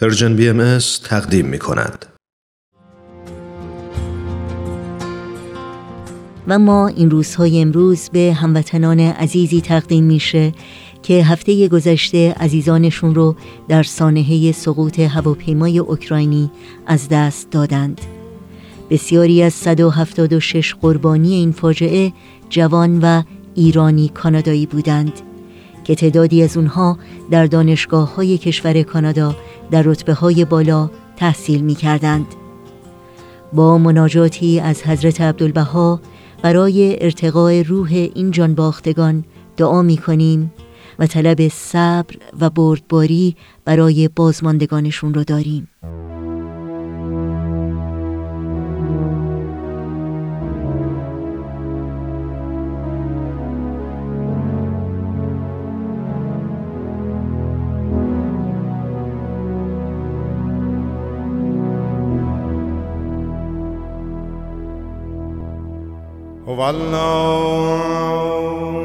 Persian BM تقدیم می کند. و ما این روزهای امروز به هموطنان عزیزی تقدیم میشه که هفته گذشته عزیزانشون رو در سانحه سقوط هواپیمای اوکراینی از دست دادند. بسیاری از 176 قربانی این فاجعه جوان و ایرانی کانادایی بودند که تعدادی از اونها در دانشگاه های کشور کانادا در رتبه های بالا تحصیل می کردند. با مناجاتی از حضرت عبدالبها برای ارتقاء روح این جانباختگان دعا می کنیم و طلب صبر و بردباری برای بازماندگانشون رو داریم. هو الله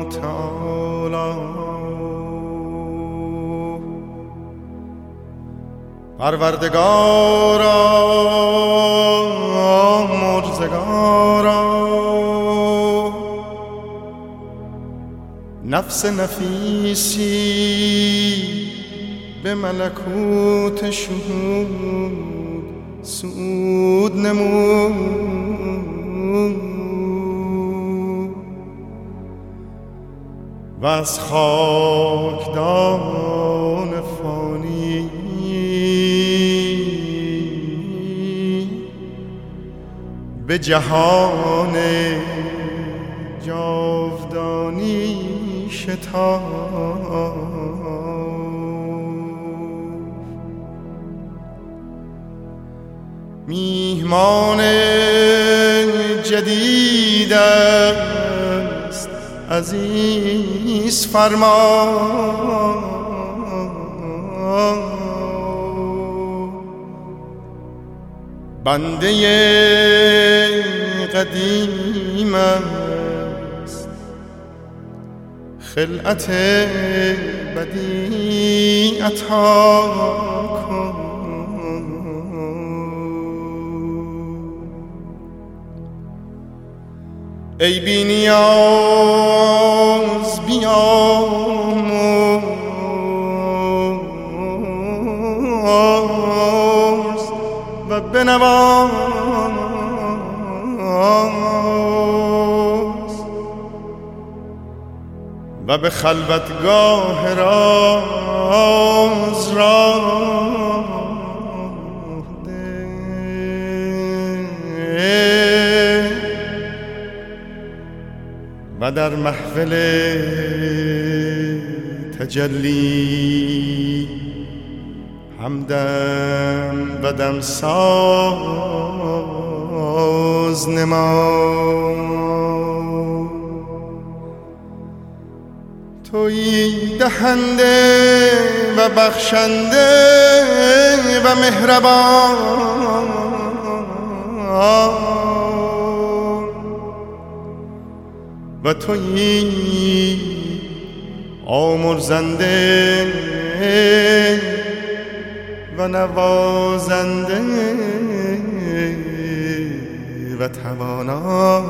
تعالی پروردگارا مرزگارا نفس نفیسی به ملکوت شهود سود نمود. و از خاکدان فانی. به جهان جاودانی شتاب. میهمان جدید عزیز فرما. بنده قدیم است. خلعت بدی عطا کن. ای بی نیاز بیاموز و بنواز. و به خلوتگاه راز راز و در محفل تجلی. همدم و دم ساز نما. توی دهنده و بخشنده و مهربان. و توی آمرزنده و نوازنده و توانا